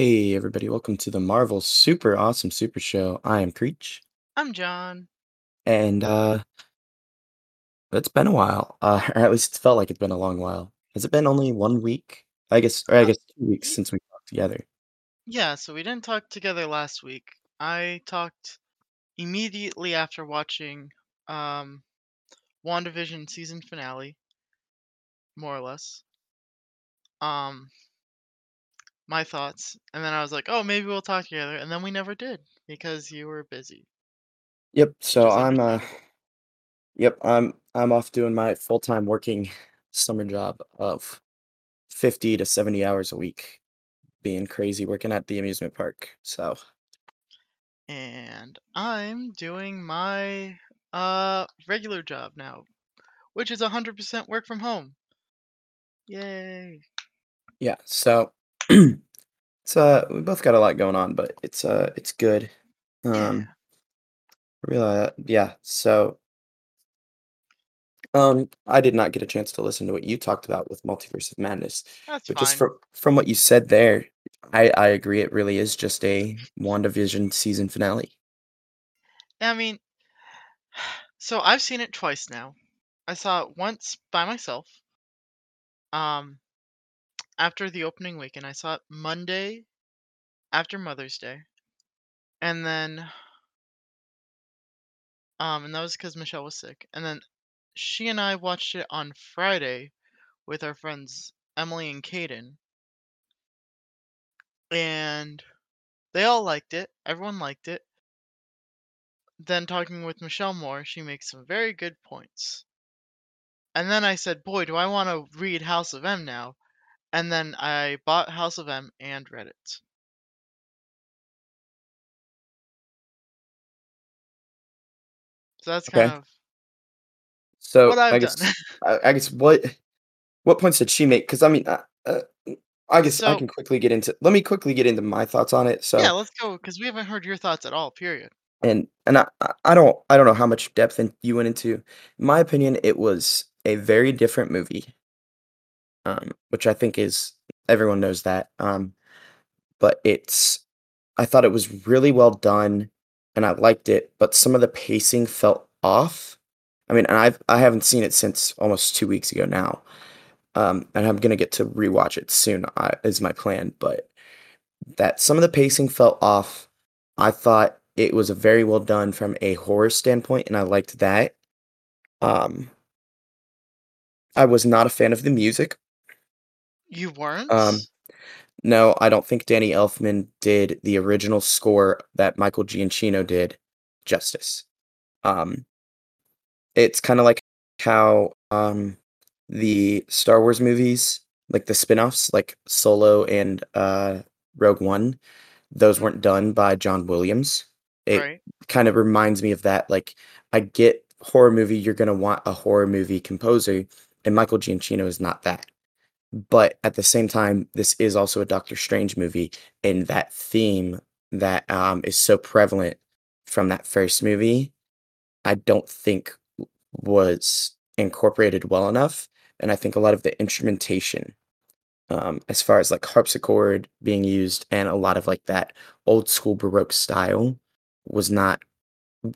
Hey everybody, welcome to the Marvel Super Awesome Super Show. I am Creech, I'm John. and uh it's been a while. Uh or at least it felt like it's been a long while. Has it been only one week? I guess or I Uh, guess two weeks since we talked together. yeah, so we didn't talk together last week. I talked immediately after watching um WandaVision season finale, more or less. Um, my thoughts, and then I was like, "Oh, maybe we'll talk together," and then we never did because you were busy, Yep, so I'm uh yep, I'm I'm off doing my full-time working summer job of 50 to 70 hours a week, being crazy working at the amusement park. So, And I'm doing my uh regular job now, which is 100% work from home. Yay. yeah, so it's uh we both got a lot going on, but it's uh it's good. Yeah, Um Really, yeah. So, um, I did not get a chance to listen to what you talked about with Multiverse of Madness, that's but just from from what you said there, I I agree. It really is just a WandaVision season finale. I mean, So I've seen it twice now. I saw it once by myself, um, after the opening weekend. I saw it Monday after Mother's Day, and then, um, and that was because Michelle was sick. And then she and I watched it on Friday with our friends Emily and Caden, and they all liked it. Everyone liked it. Then talking with Michelle more, she makes some very good points. And then I said, "Boy, do I want to read House of M now." And then I bought House of M and read it. So that's kind Okay, of so I I've done. guess I, I guess what what points did she make? Because I mean, uh, uh, I guess I can quickly get into. Let me quickly get into my thoughts on it. So yeah, let's go because we haven't heard your thoughts at all, period. and and I I I don't I don't know how much depth in, you went into. In my opinion, it was a very different movie um, which I think is everyone knows that. Um, but it's I thought it was really well done and I liked it, but some of the pacing felt off. I mean, and I've I haven't seen it since almost two weeks ago now. Um, and I'm gonna get to rewatch it soon, uh, is my plan. But that some of the pacing felt off. I thought it was very well done from a horror standpoint, and I liked that. Um, I was not a fan of the music. You weren't? Um, No, I don't think Danny Elfman did the original score that Michael Giacchino did justice. Um, it's kinda like how, um, the Star Wars movies, like the spin-offs, like Solo and, uh, Rogue One, those Mm, weren't done by John Williams. It right. kind of reminds me of that, like, I get horror movie, you're gonna want a horror movie composer, and Michael Giacchino is not that. But at the same time, this is also a Doctor Strange movie, and that theme that, um, is so prevalent from that first movie, I don't think was incorporated well enough, and I think a lot of the instrumentation, um, as far as, like, harpsichord being used and a lot of, like, that old school Baroque style was not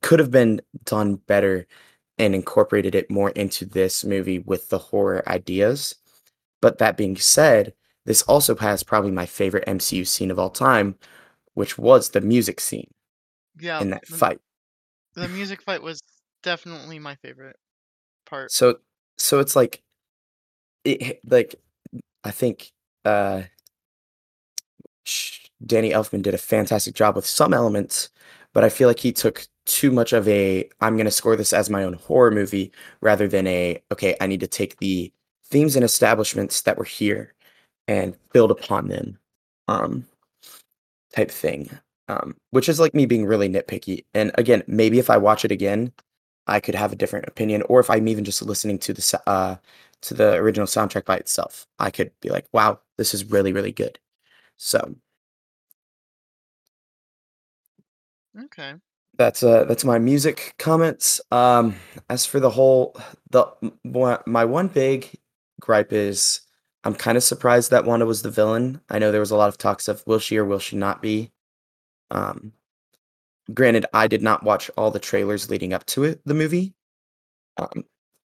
could have been done better and incorporated it more into this movie with the horror ideas. But that being said, this also has probably my favorite MCU scene of all time, which was the music scene Yeah, in that the fight. the music fight was definitely my favorite part. So so it's like it like, I think, uh, Danny Elfman did a fantastic job with some elements, but I feel like he took too much of a, "I'm gonna score this as my own horror movie," rather than a, "Okay, I need to take the themes and establishments that were here and build upon them," um, type thing, um, which is, like, me being really nitpicky, and again, maybe if I watch it again, I could have a different opinion, or if I'm even just listening to the uh, to the original soundtrack by itself, I could be like, "Wow, this is really, really good." So, Okay. that's, uh, that's my music comments, um, as for the whole the my one big gripe is I'm kinda surprised that Wanda was the villain. I know there was a lot of talks of will she or will she not be? Um, granted, I did not watch all the trailers leading up to it, the movie, um,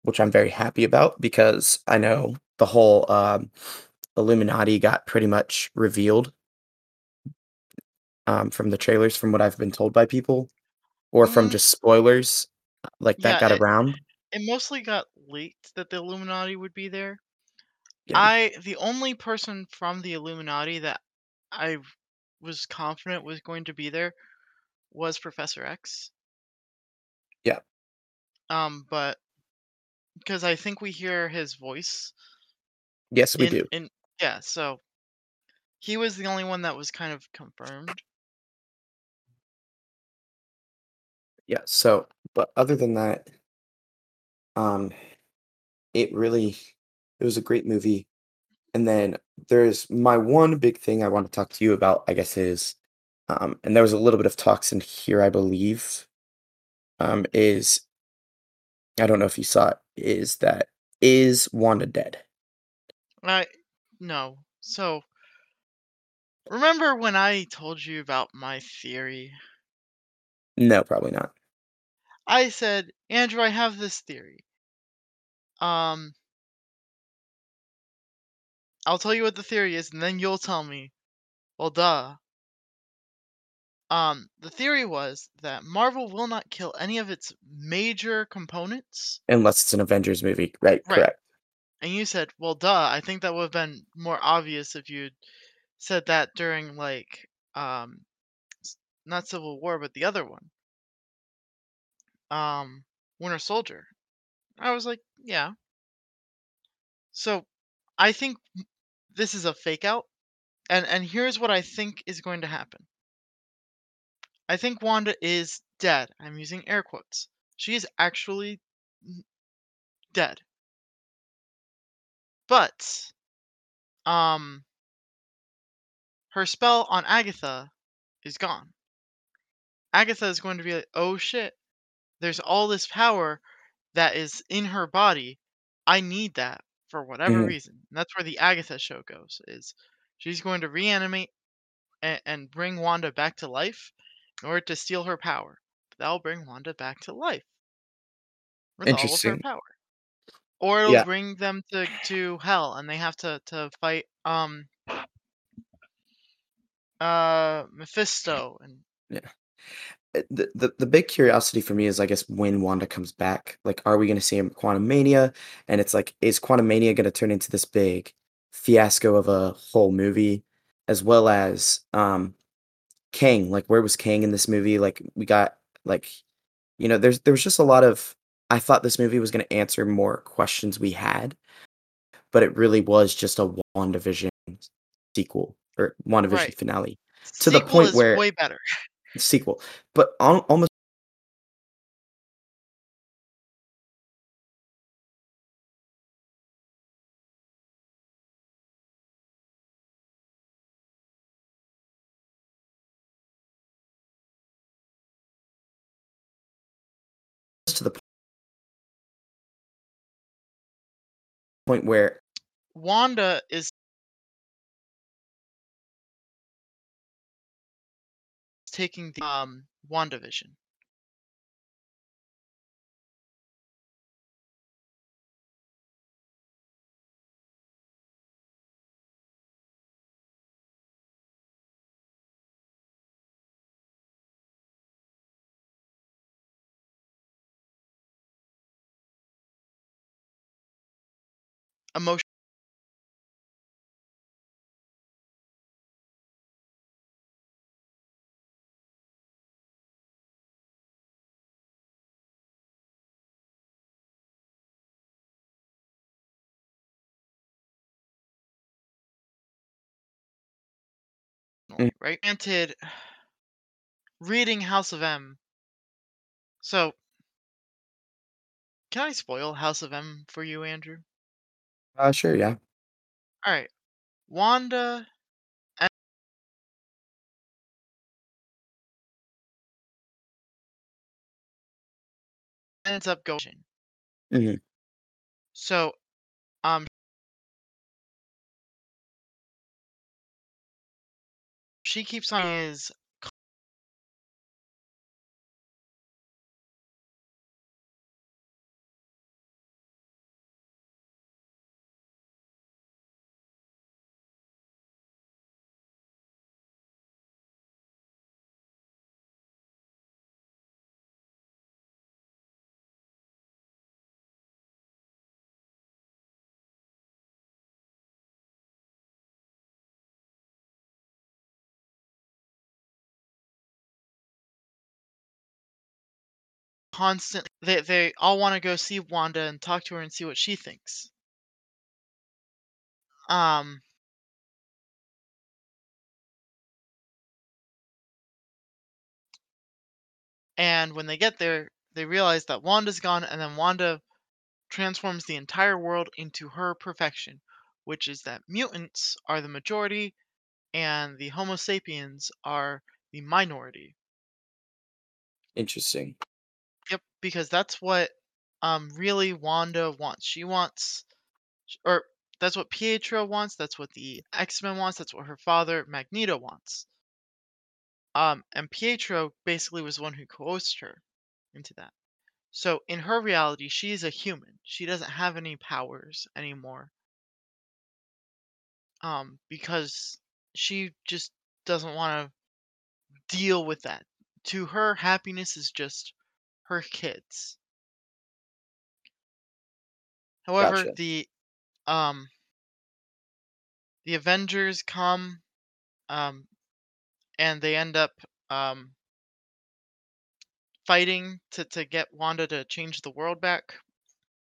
which I'm very happy about because I know the whole, um, Illuminati got pretty much revealed um, from the trailers from what I've been told by people, or from Mm, just spoilers, like, that yeah, got it around. It mostly got leaked that the Illuminati would be there. Yeah. I the only person from the Illuminati that I was confident was going to be there was Professor X. Yeah. Um, but because I think we hear his voice Yes, we in do. in yeah, so he was the only one that was kind of confirmed. Yeah, so but other than that, um, it really it was a great movie, and then there's my one big thing I wanna talk to you about, I guess, is, um and there was a little bit of talks in here, I believe, um, is I don't know if you saw it, is that is Wanda dead? I no. So remember when I told you about my theory? No, probably not. I said, Andrew, I have this theory. Um, I'll tell you what the theory is, and then you'll tell me. Well, duh. Um, the theory was that Marvel will not kill any of its major components. Unless it's an Avengers movie, right, Right. correct. And you said, well, duh. I think that would have been more obvious if you'd said that during, like, um, not Civil War, but the other one, um, Winter Soldier. I was like, yeah. So I think this is a fake out. And, and here's what I think is going to happen. I think Wanda is dead. I'm using air quotes. She is actually dead. But um her spell on Agatha is gone. Agatha is going to be like, "Oh shit. There's all this power that is in her body. I need that for whatever Mhm, reason." And that's where the Agatha show goes is she's going to reanimate and, and bring Wanda back to life in order to steal her power. That'll bring Wanda back to life with all of her power. Or it'll Yeah, bring them to to hell, and they have to to fight um uh Mephisto and yeah. The the the big curiosity for me is, I guess, when Wanda comes back, like, are we gonna see him Quantumania? And it's like, is Quantumania gonna turn into this big fiasco of a whole movie? As well as, um, Kang, like, where was Kang in this movie? Like, we got, like you know, there's there was just a lot of I thought this movie was gonna answer more questions we had, but it really was just a WandaVision sequel or WandaVision right. finale, to the point where way better. Sequel, but al almost to the point where Wanda is taking the um WandaVision. Emotion mm, right? Granted, reading House of M. So, can I spoil House of M for you, Andrew? uh, sure, yeah, All right. Wanda ends up going. mhm, So, she keeps on is constant they they all want to go see Wanda and talk to her and see what she thinks. Um and when they get there, they realize that Wanda's gone and then Wanda transforms the entire world into her perfection, which is that mutants are the majority and the Homo sapiens are the minority. Interesting. Yep, because that's what um really Wanda wants. She wants or that's what Pietro wants, that's what the X-Men wants, that's what her father Magneto wants. Um and Pietro basically was the one who coerced her into that. So in her reality, she's a human. She doesn't have any powers anymore. Um because she just doesn't want to deal with that. To her, happiness is just her kids. However, Gotcha. the um the Avengers come um and they end up um fighting to to get Wanda to change the world back.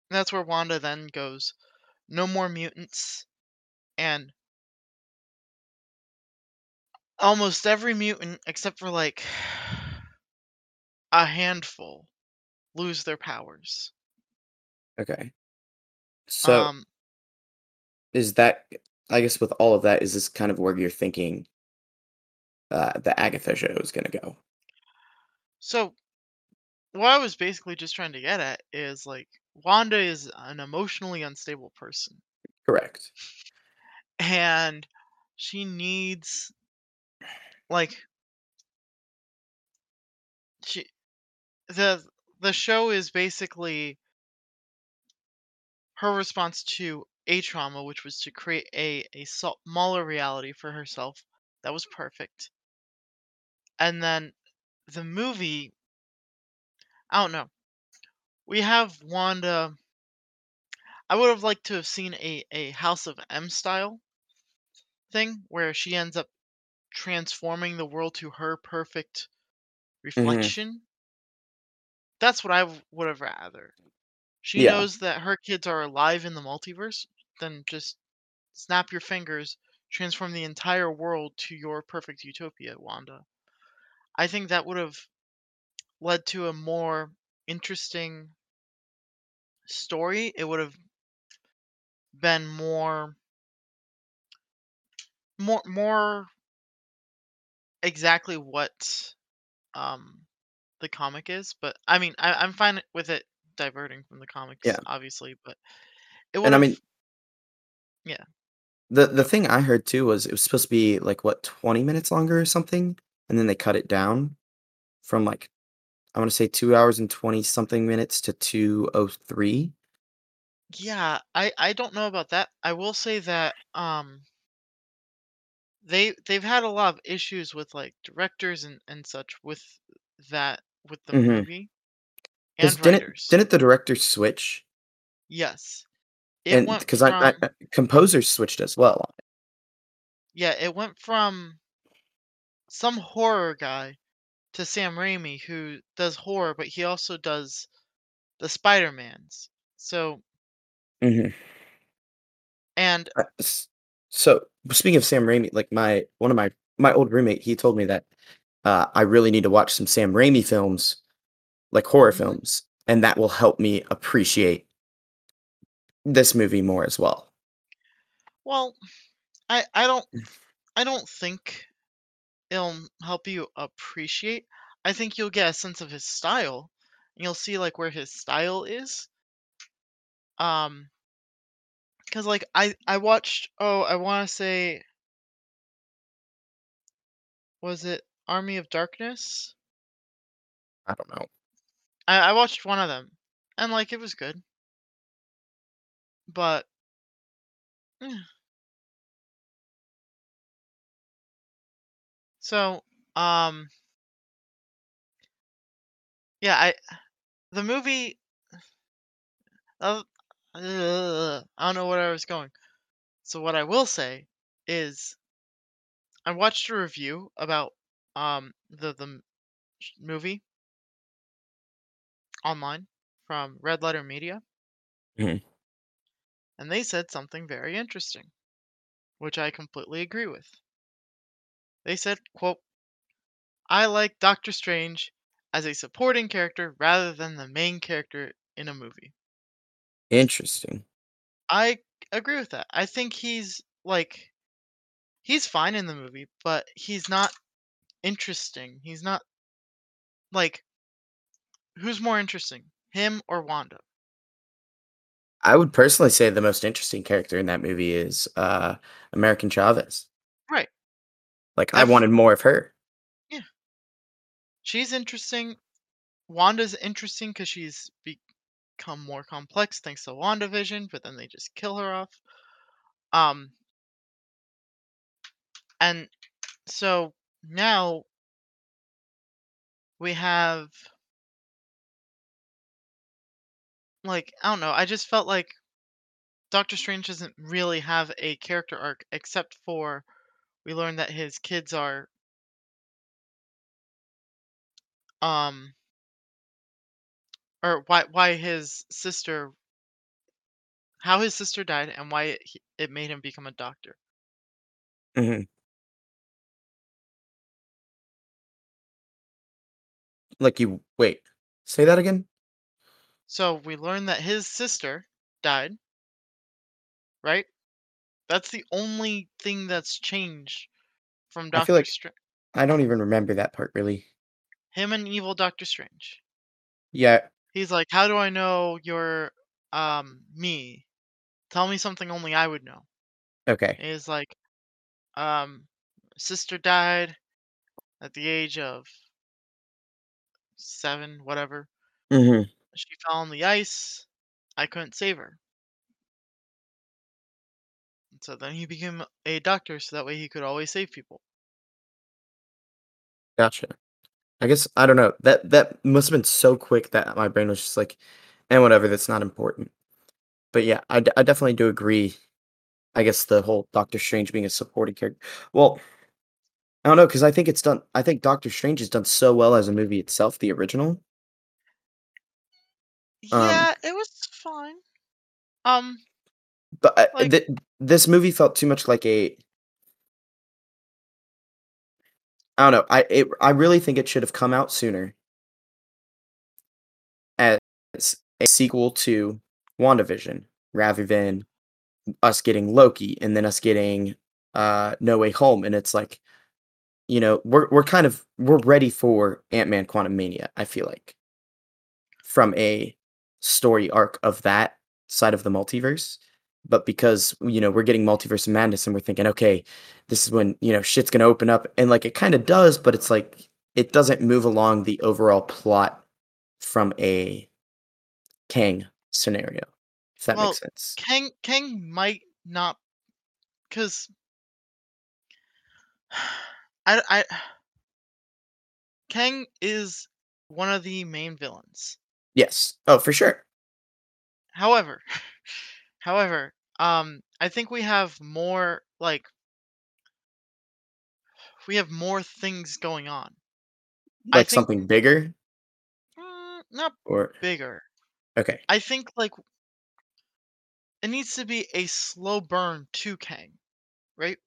And that's where Wanda then goes, no more mutants and almost every mutant except for like a handful lose their powers. Okay. So Um is that I guess with all of that, is this kind of where you're thinking uh, the Agatha show is gonna go? so what I was basically just trying to get at is like Wanda is an emotionally unstable person Correct. and she needs like the the show is basically her response to a trauma which was to create a a smaller reality for herself. That was perfect. And then the movie i don't know. We have wanda. I would have liked to have seen a a house of m style thing where she ends up transforming the world to her perfect hmm reflection that's what I would have rather She Yeah. knows that her kids are alive in the multiverse, then just snap your fingers, transform the entire world to your perfect utopia, Wanda. I think that would have led to a more interesting story. It would have been more more more exactly what um the comic is, but I mean I, I'm fine with it diverting from the comics, Yeah. obviously, but it And I mean, yeah, the the thing I heard too was it was supposed to be like what 20 minutes longer or something, and then they cut it down from like I want to say two hours and 20 something minutes to 203. Yeah, I I don't know about that. I will say that um they they've had a lot of issues with like directors and and such with that with the Mm-hmm. movie and didn't writers. didn't the director switch? Yes. It And because I, I composers switched as well. yeah, it went from some horror guy to Sam Raimi who does horror, but he also does the Spider-Mans. So, hmm and So speaking of Sam Raimi, like my one of my my old roommate, he told me that uh, I really need to watch some Sam Raimi films, like horror Mhm. films, and that will help me appreciate this movie more as well. well, I I don't I don't think it'll help you appreciate. I think you'll get a sense of his style, and you'll see like where his style is. Um, because like I I watched oh I want to say was it Army of Darkness? I don't know. I, I watched one of them, and like it was good, but eh. so um yeah I the movie uh, uh, I don't know where I was going. So what I will say is I watched a review about um the the movie online from Red Letter Media, Mhm. and they said something very interesting, which I completely agree with. They said, quote, I like Doctor Strange as a supporting character rather than the main character in a movie. Interesting. I agree with that. I think he's like he's fine in the movie, but he's not interesting. He's not like who's more interesting, him or Wanda? I would personally say the most interesting character in that movie is uh American Chavez. Right. Like I wanted more of her. yeah. She's interesting. Wanda's interesting because she's become more complex thanks to WandaVision, but then they just kill her off. Um, and so now we have like I don't know. I just felt like Doctor Strange doesn't really have a character arc except for we learn that his kids are um or why why his sister how his sister died and why it, it made him become a doctor. Mhm. Like you wait. Say that again? So we learned that his sister died, right? That's the only thing that's changed from I feel Doctor like Strange. I don't even remember that part really. Him and evil Doctor Strange. Yeah. He's like, "How do I know you're um me? Tell me something only I would know." Okay. He's like, um, sister died at the age of seven, whatever. hmm She fell on the ice. I couldn't save her. And so then he became a doctor so that way he could always save people. Gotcha. I guess I don't know. That that must have been so quick that my brain was just like, and whatever, that's not important. But yeah, I, d- I definitely do agree. I guess the whole Doctor Strange being a supporting character. Well, I don't know because I think it's done. I think Doctor Strange has done so well as a movie itself, the original. Um, Yeah, it was fine. Um, but I, like th- this movie felt too much like a. I don't know. I it, I really think it should have come out sooner as a sequel to WandaVision rather than us getting Loki and then us getting uh No Way Home and it's like you know we're we're kind of we're ready for Ant-Man Quantumania I feel like from a story arc of that side of the multiverse. But because you know we're getting multiverse madness and we're thinking okay this is when you know shit's to open up and like it kind of does but it's like it doesn't move along the overall plot from a Kang scenario if that well, makes sense. Kang Kang might not because I I Kang is one of the main villains. yes oh for sure However, however, um, I think we have more like we have more things going on. Like think something bigger mm, not or bigger. okay I think like it needs to be a slow burn to Kang, right?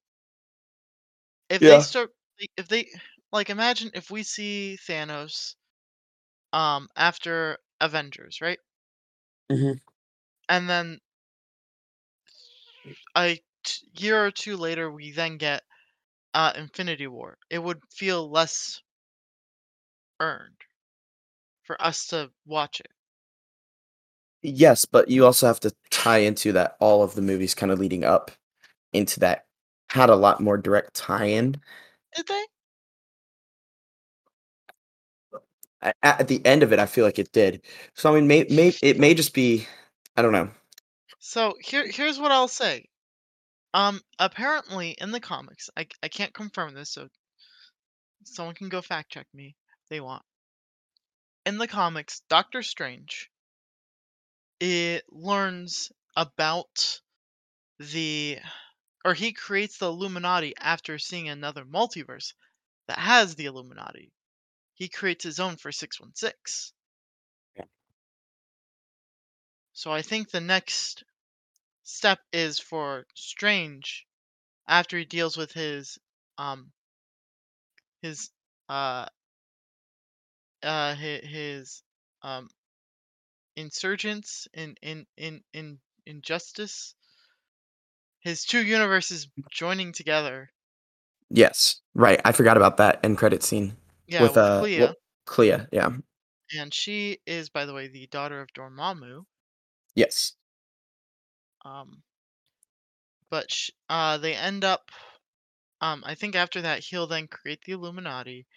If they start, if they like, imagine if we see Thanos, um, after Avengers, right? Mhm. And then a t- year or two later, we then get uh Infinity War. It would feel less earned for us to watch it. Yes, but you also have to tie into that all of the movies kind of leading up into that had a lot more direct tie-in. Did they? at the end of it, I feel like it did. So I mean, may, may it may just be, I don't know. So here, here's what I'll say. Um, apparently in the comics, I I can't confirm this, so someone can go fact check me. They want. In the comics, Doctor Strange. It learns about the or he creates the Illuminati after seeing another multiverse that has the Illuminati. He creates his own for 616. Yeah. So I think the next step is for Strange after he deals with his um his uh uh his, his um insurgents in in in in injustice his two universes joining together Yes, right. I forgot about that end credit scene yeah with with, uh Clea well, Clea. Yeah. and she is by the way the daughter of Dormammu Yes. um but sh- uh they end up um I think after that he'll then create the Illuminati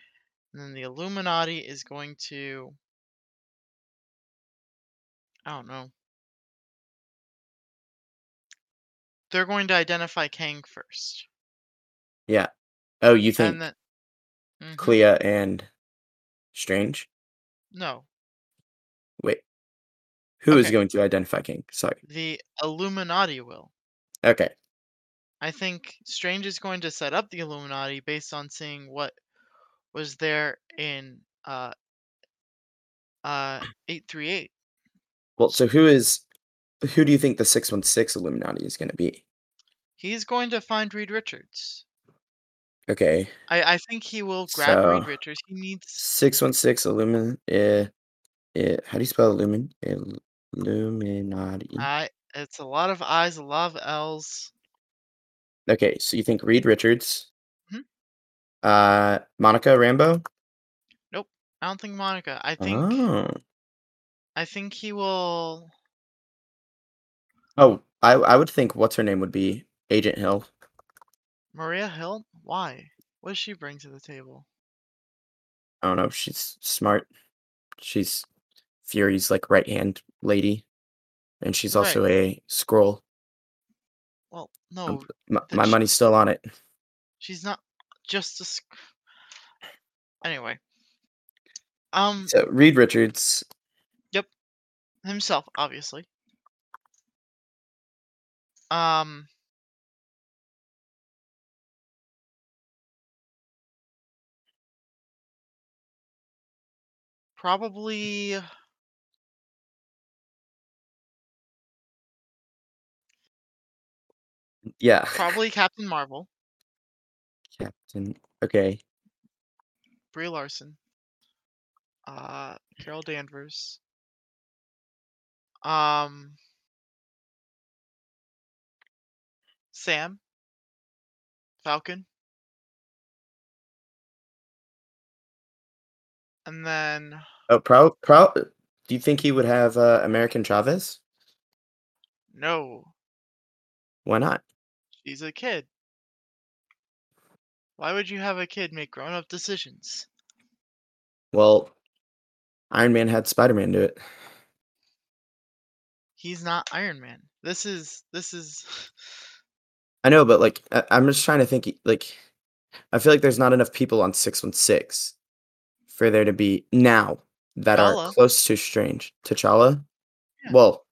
and then the Illuminati is going to I don't know they're going to identify Kang first Yeah. Oh, you think and then Mhm. Clea and Strange? no Wait. Who is Okay. going to identify King? Sorry. the Illuminati will Okay. I think Strange is going to set up the Illuminati based on seeing what was there in uh uh 838. Well, so who is who do you think the 616 Illuminati is going to be? He's going to find Reed Richards. Okay. I I think he will grab So Reed Richards. He needs 616 Illumin eh, eh, how do you spell Illumin? Illuminati. I it's a lot of I's, a lot of L's. Okay, so you think Reed Richards? Mhm. Uh Monica Rambeau? Nope. I don't think Monica. I think Oh. I think he will Oh, I I would think what's her name would be Agent Hill. Maria Hill? Why? What does she bring to the table? I don't know, she's smart. She's Fury's like right hand lady. And she's Right. also a Skrull. Well, Um, no, my, that my sh- money's still on it. she's not just a sc- Anyway. Um So Reed Richards, Yep. himself, obviously. Um probably yeah, probably Captain Marvel, Captain. Okay, Brie Larson, uh Carol Danvers. Um Sam Falcon. And then oh, pro pro. Do you think he would have uh, American Chavez? no, Why not? she's a kid. Why would you have a kid make grown-up decisions? Well, Iron Man had Spider Man do it. He's not Iron Man. This is this is I know, but like, I- I'm just trying to think. Like, I feel like there's not enough people on six one six for there to be now that are close to Strange. T'Challa. Yeah. Well,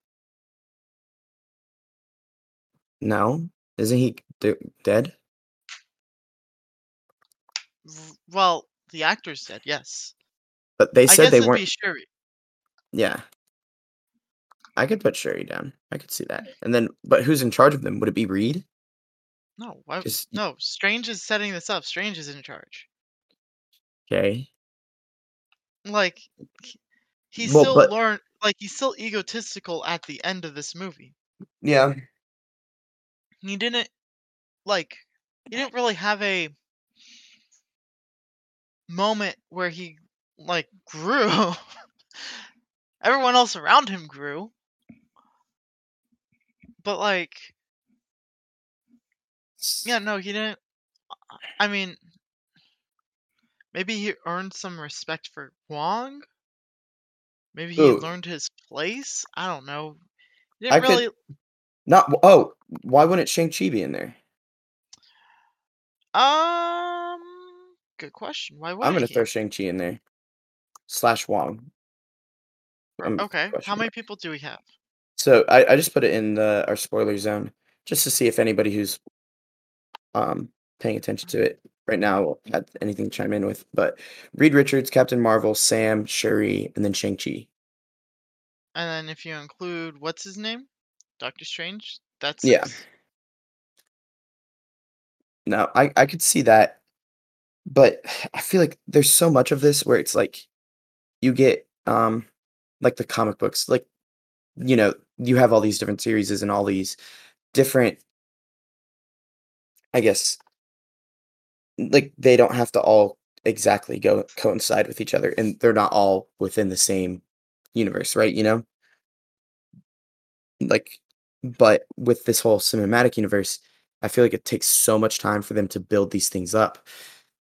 no, isn't he d- dead? well, the actor's dead. Yes, But they said they weren't. be Shuri. Yeah. I could put Shuri down. I could see that. And then, but who's in charge of them? Would it be Reed? No, why? y- No, Strange is setting this up. Strange is in charge. Okay. Like he, he Well, still but- learn. Like he's still egotistical at the end of this movie. Yeah. He didn't like. He didn't really have a moment where he like grew. Everyone else around him grew. But like, yeah, no, he didn't. I mean, maybe he earned some respect for Wong. Maybe he Ooh. learned his place. I don't know. He didn't could really not oh, why wouldn't Shang-Chi be in there? Um, good question. Why would I'm gonna throw? Shang-Chi in there. Slash Wong. R Um, okay, how many people do we have? So, I I just put it in the our spoiler zone just to see if anybody who's um, paying attention to it right now had anything to chime in with, but Reed Richards, Captain Marvel, Sam, Shuri, and then Shang-Chi. And then if you include what's his name? Doctor Strange? That's Yeah. 6. No, I I could see that, but I feel like there's so much of this where it's like you get, um, like the comic books, like, you know, you have all these different series and all these different I guess like, they don't have to all exactly go coincide with each other, and they're not all within the same universe, right, you know? Like but with this whole cinematic universe, I feel like it takes so much time for them to build these things up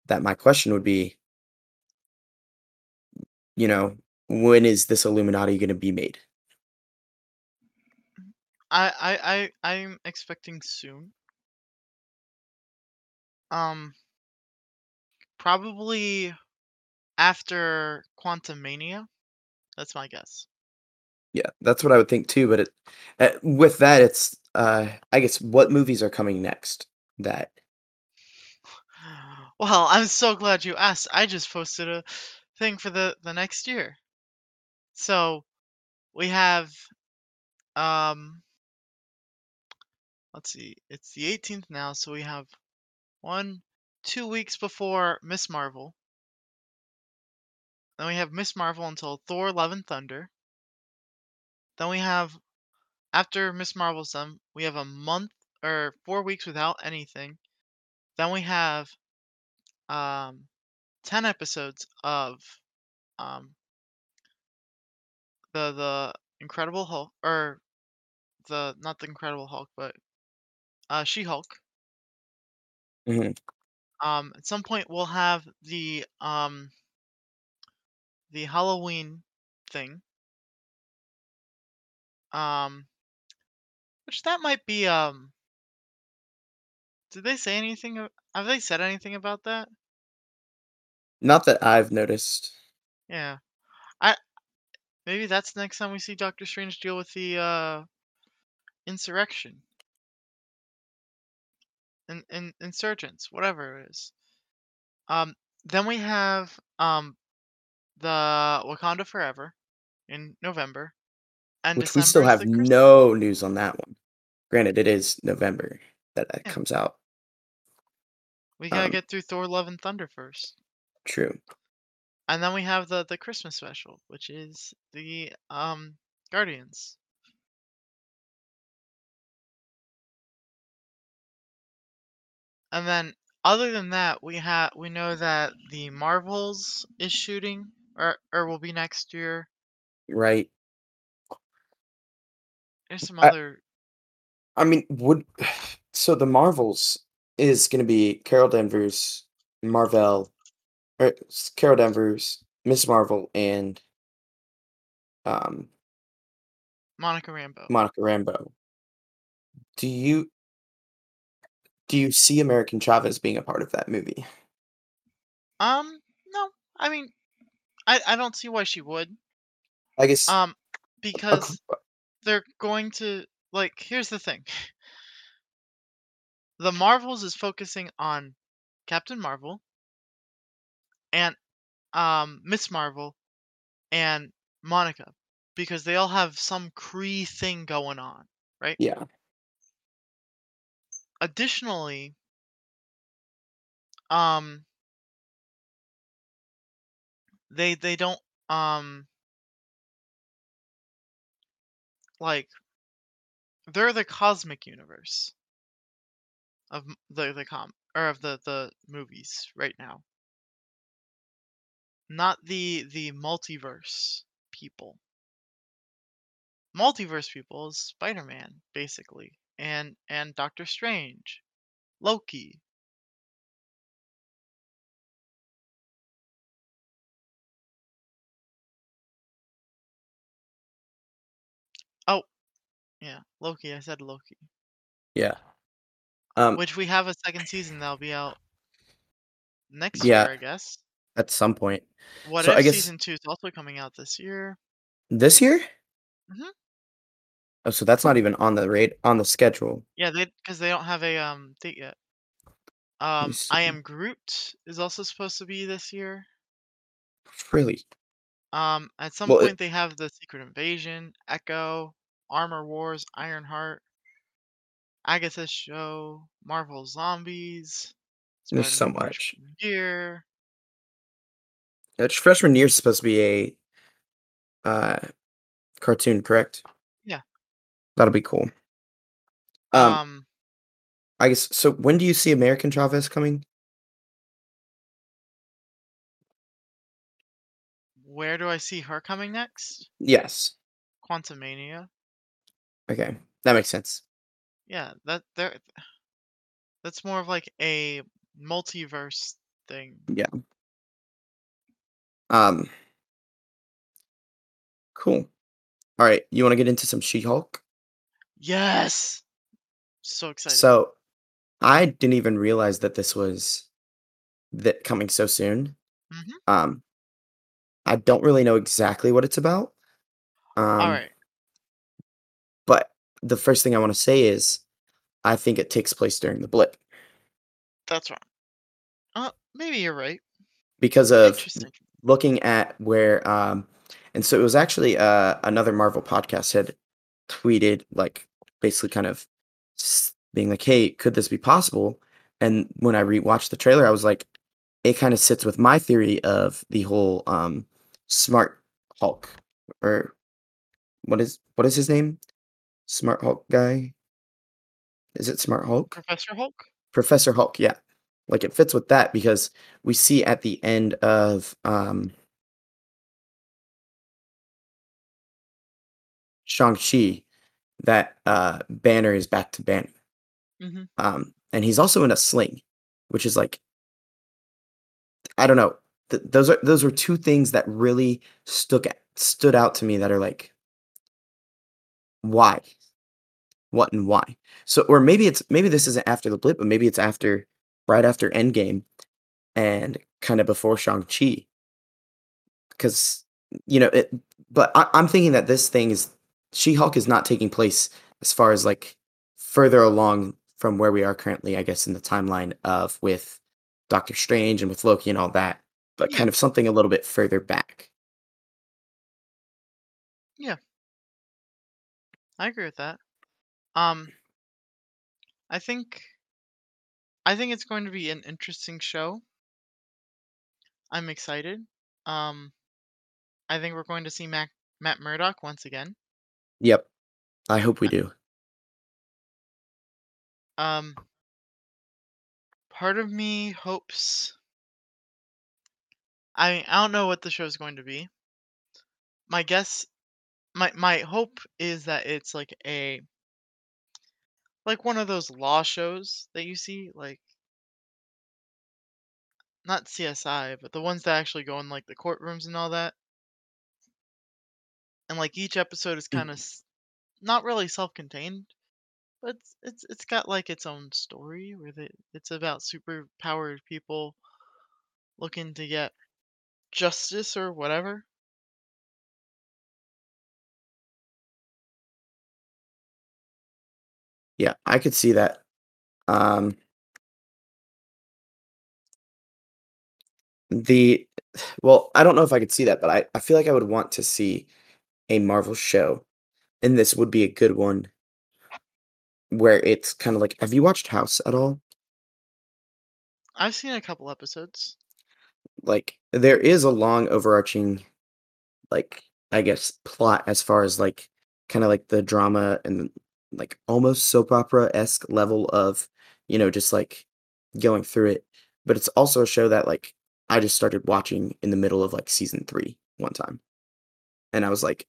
that my question would be you know, when is this Illuminati gonna be made? I I I I'm expecting soon. Um probably after Quantumania. That's my guess. Yeah, that's what I would think too, but it eh, with that, it's, uh, I guess what movies are coming next that Well, I'm so glad you asked. I just posted a thing for the the next year. So, we have, um let's see, it's the 18th now, so we have 1, 2 weeks before Miss Marvel. Then we have Miss Marvel until Thor: Love and Thunder. Then we have after Miss Marvel's done, we have a month or 4 weeks without anything. Then we have, um, 10 episodes of, um the the Incredible Hulk or the not the Incredible Hulk, but, uh, She-Hulk. Mhm. Um, at some point, we'll have the, um the Halloween thing. Um which that might be, um did they say anything a have they said anything about that? Not that I've noticed. Yeah. I maybe that's the next time we see Doctor Strange deal with the, uh insurrection. In in insurgents, whatever it is. Um, then we have, um, the Wakanda Forever in November, and Which we still have no news on that one. Granted, it is November that that Yeah. comes out. We gotta Um get through Thor: Love and Thunder first. True. And then we have the the Christmas special, which is the, um, Guardians. And then, other than that, we ha we know that The Marvels is shooting or or will be next year. Right. There's some I other I mean, would so The Marvels is gonna be Carol Danvers, Mar-Vell or Carol Danvers, Miss Marvel, and um Monica Rambeau. Monica Rambeau. Do you do you see American Chavez being a part of that movie? Um, no. I mean, I I don't see why she would. I guess Um, a because uh they're going to like, here's the thing. The Marvels is focusing on Captain Marvel and, um, Miss Marvel, and Monica, because they all have some Kree thing going on, right? Yeah. Additionally um they they don't, um like they're the cosmic universe of the the com or of the the movies right now. Not the the multiverse people. Multiverse people is Spider-Man, basically, and and Doctor Strange, Loki. Oh, yeah, Loki. I said Loki. Yeah. Um, Which we have a second season that'll be out next yeah, year, I guess. At some point. What so if I guess, season two is also coming out this year? This year? Mm-hmm. Oh, so that's not even on the rate on the schedule. Yeah, they because they don't have a um date yet. Um, I. Am Groot is also supposed to be this year. Really? Um, at some Well, it, point they have the Secret Invasion, Echo, Armor Wars, Ironheart, Agatha's Show, Marvel Zombies, there's so much. Freshman Year. Freshman year is supposed to be a uh cartoon, correct? That'll be cool. Um, Um, I guess so. When do you see America Chavez coming? where do I see her coming next? Yes. Quantumania. Okay, that makes sense. Yeah, that there. That's more of like a multiverse thing. Yeah. Um. Cool. All right. You want to get into some She-Hulk? Yes. So excited. So, I didn't even realize that this was that coming so soon. Mhm. Um, I don't really know exactly what it's about. All Um, right. but the first thing I want to say is, I think it takes place during the blip That's wrong. Uh, maybe you're right. because of looking at where um and so it was actually uh another Marvel podcast had tweeted like basically kind of being like hey could this be possible? And when I rewatched the trailer I was like it kind of sits with my theory of the whole um smart Hulk or what is what is his name? Smart Hulk guy? Is it smart Hulk? Professor Hulk? Professor Hulk yeah. Like it fits with that because we see at the end of um Shang-Chi that uh Banner is back to Banner. Mm-hmm. Um and he's also in a sling, which is like I don't know. Th- those are those were two things that really stuck at, stood out to me that are like why? What and why? So or maybe it's maybe this isn't after the blip, but maybe it's after right after Endgame and kind of before Shang-Chi. Cuz you know, it but I, I'm thinking that this thing is She-Hulk is not taking place as far as like further along from where we are currently, I guess, in the timeline of with Doctor Strange and with Loki and all that, but Yeah. kind of something a little bit further back. Yeah. I agree with that. Um, I think I think it's going to be an interesting show. I'm excited. Um, I think we're going to see Mac, Matt Murdock once again. Yep. I hope we do. Um, part of me hopes. I mean, I don't know what the show's going to be. My guess, my my hope is that it's like a like one of those law shows that you see, like not CSI, but the ones that actually go in like the courtrooms and all that. And like each episode is Mm. kind of not really self-contained, but it's it's it's got like its own story where they, it's about super powered people looking to get justice or whatever. Yeah, I could see that. Um the well, I don't know if I could see that, but I, I feel like I would want to see a Marvel show. And this would be a good one where it's kind of like have you watched House at all? I've seen a couple episodes. Like there is a long overarching like I guess plot as far as like kind of like the drama and like almost soap opera esque level of you know just like going through it. But it's also a show that like I just started watching in the middle of like season three one time, and I was like,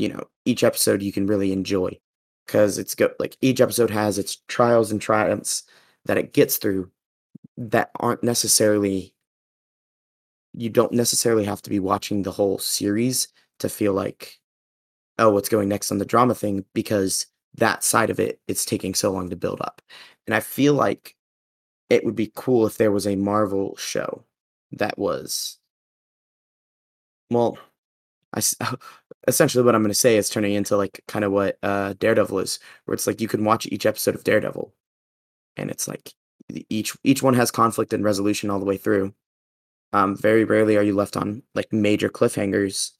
you know, each episode you can really enjoy because it's go like each episode has its trials and triumphs that it gets through that aren't necessarily you don't necessarily have to be watching the whole series to feel like oh, what's going next on the drama thing because that side of it it's taking so long to build up. And I feel like it would be cool if there was a Marvel show that was well, I essentially what I'm going to say is turning into like kind of what uh Daredevil is, where it's like you can watch each episode of Daredevil and it's like each each one has conflict and resolution all the way through. Um, very rarely are you left on like major cliffhangers,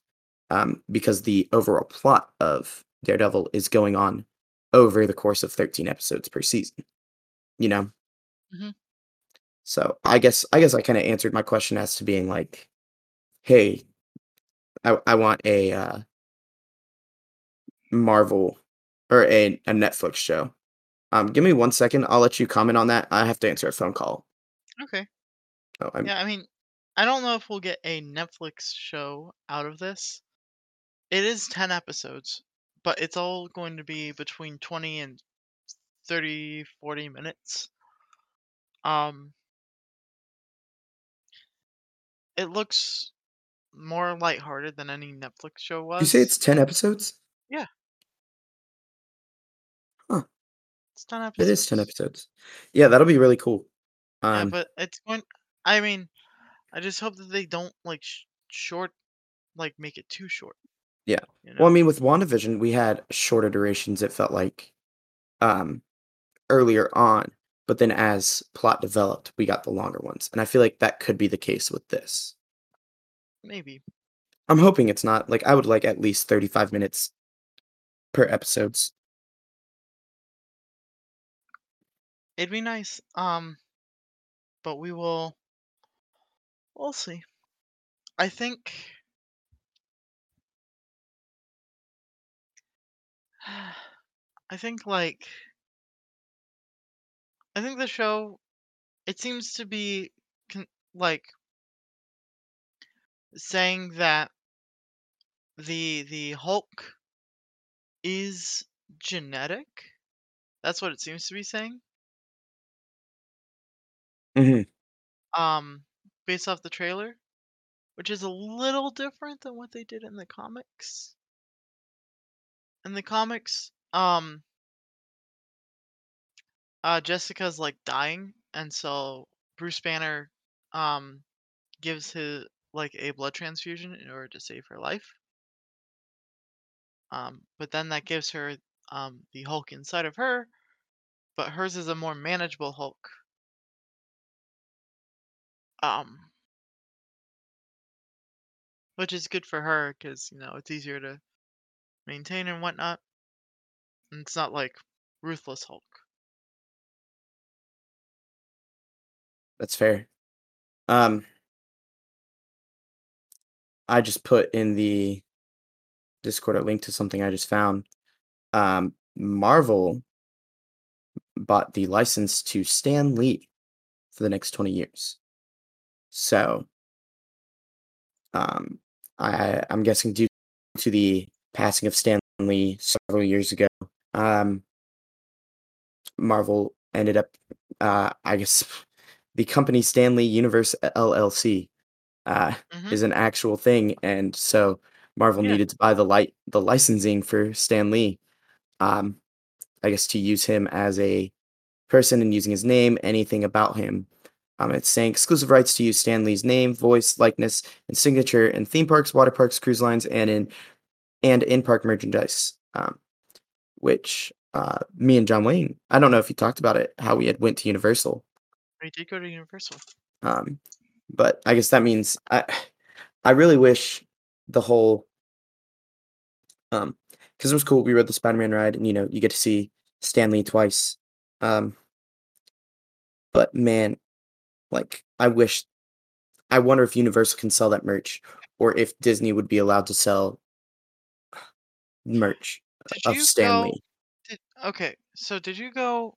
um, because the overall plot of Daredevil is going on over the course of 13 episodes per season. You know, Mhm. so I guess I guess I kind of answered my question as to being like, hey, I I want a uh, Marvel or a a Netflix show. Um, give me one second. I'll let you comment on that. I have to answer a phone call. Okay. Oh, I'm Yeah, I mean, I don't know if we'll get a Netflix show out of this. It is 10 episodes, but it's all going to be between 20 and 30, 40 minutes. Um, it looks more lighthearted than any Netflix show was. you say it's 10 episodes? Yeah, Huh. it's 10 episodes. It is 10 episodes. Yeah, that'll be really cool. Yeah, Um, but it's going. I mean, I just hope that they don't like sh- short, like make it too short. yeah. You Well, I mean, with WandaVision, we had shorter durations, it felt like, um, earlier on, but then as plot developed, we got the longer ones. And I feel like that could be the case with this. Maybe. I'm hoping it's not. Like, I would like at least 35 minutes per episodes. It'd be nice. Um, but we will. We'll see. I think. I think like I think the show it seems to be con- like saying that the the Hulk is genetic. That's what it seems to be saying. Mhm. Um, based off the trailer, which is a little different than what they did in the comics. In the comics, um, uh, Jessica's like dying, and so Bruce Banner, um, gives his like a blood transfusion in order to save her life. Um, but then that gives her um the Hulk inside of her, but hers is a more manageable Hulk. Um, which is good for her because you know it's easier to maintain and whatnot. And it's not like ruthless Hulk. That's fair. Um, I just put in the Discord a link to something I just found. Um, Marvel bought the license to Stan Lee for the next 20 years. So, um, I I'm guessing due to the passing of Stan Lee several years ago, um, Marvel ended up, uh, I guess, the company Stan Lee Universe LLC uh, hmm is an actual thing, and so Marvel Yeah. needed to buy the light the licensing for Stan Lee. Um, I guess to use him as a person and using his name, anything about him. Um, it's saying exclusive rights to use Stan Lee's name, voice, likeness, and signature in theme parks, water parks, cruise lines, and in and in park merchandise. Um, which uh, me and John Wayne, I don't know if you talked about it, how we had went to Universal. I did go to Universal. Um, but I guess that means I I really wish the whole um because it was cool. We rode the Spider-Man ride, and you know you get to see Stan Lee twice. Um, but man, like I wish I wonder if Universal can sell that merch, or if Disney would be allowed to sell merch Did of you Stan go? Did okay? So did you go?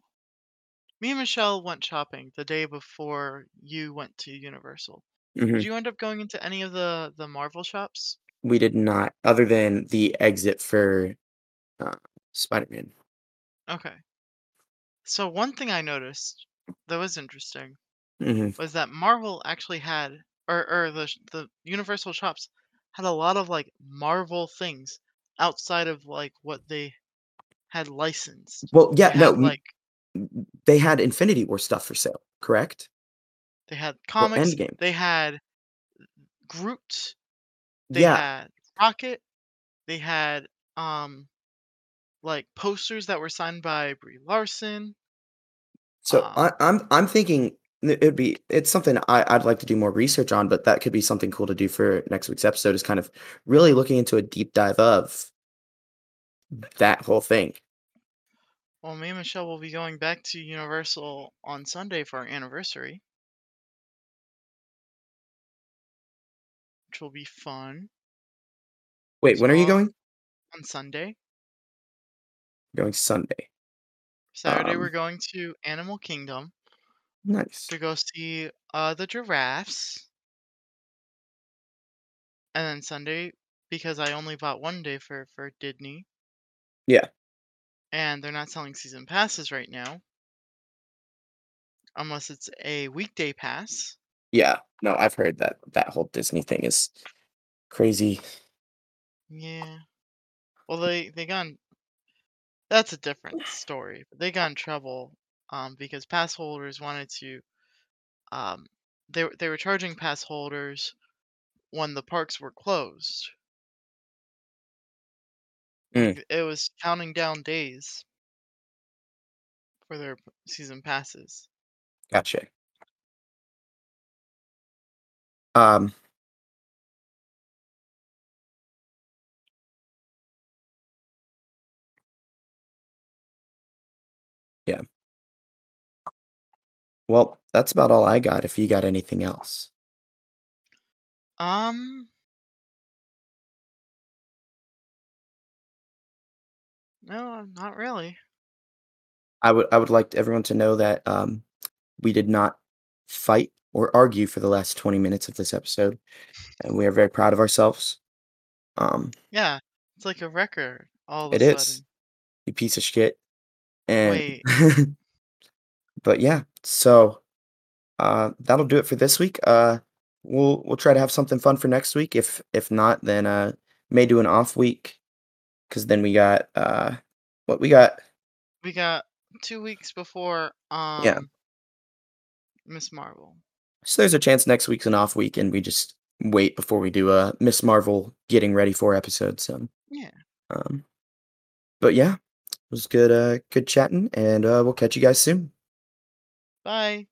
Me and Michelle went shopping the day before you went to Universal. Mhm. Did you end up going into any of the the Marvel shops? We did not, other than the exit for uh, Spider-Man. Okay. So one thing I noticed that was interesting hmm was that Marvel actually had, or or the sh- the Universal shops had a lot of like Marvel things, outside of, like, what they had licensed. Well, They yeah, no, had, like they had Infinity War stuff for sale, correct? they had Or comics, Endgame. they had Groot, they Yeah. had Rocket, they had, um, like, posters that were signed by Brie Larson. So, I Um I'm I'm thinking i it'd be it's something I I'd like to do more research on, but that could be something cool to do for next week's episode is kind of really looking into a deep dive of that whole thing. Well, me and Michelle will be going back to Universal on Sunday for our anniversary. Which will be fun. Wait, when are you going? on Sunday. Going Sunday. Saturday, we're Um going to Animal Kingdom Nice. to go see, uh, the giraffes. And then Sunday, because I only bought 1 day for for Disney Yeah. and they're not selling season passes right now unless it's a weekday pass. Yeah. No, I've heard that that whole Disney thing is crazy. Yeah. Well, they they got in that's a different story. But They got in trouble, um, because pass holders wanted to, um they were they were charging pass holders when the parks were closed. Mm. It was counting down days for their season passes. Gotcha. Um Yeah. Well, that's about all I got, if you got anything else. Um No, not really. I would I would like everyone to know that, um, we did not fight or argue for the last 20 minutes of this episode, and we are very proud of ourselves. Um Yeah, it's like a record all of a It is. You piece of shit. And Wait. but, yeah, so, uh, that'll do it for this week. Uh, we'll we'll try to have something fun for next week. If if not, then, uh, may do an off week because then we got, uh what we got We got 2 weeks before, Yeah. Ms. Marvel. So there's a chance next week's an off week and we just wait before we do a Ms. Marvel getting ready for episode, so, Yeah. um but, yeah, it was good, uh, good chatting, and, uh, we'll catch you guys soon. Bye.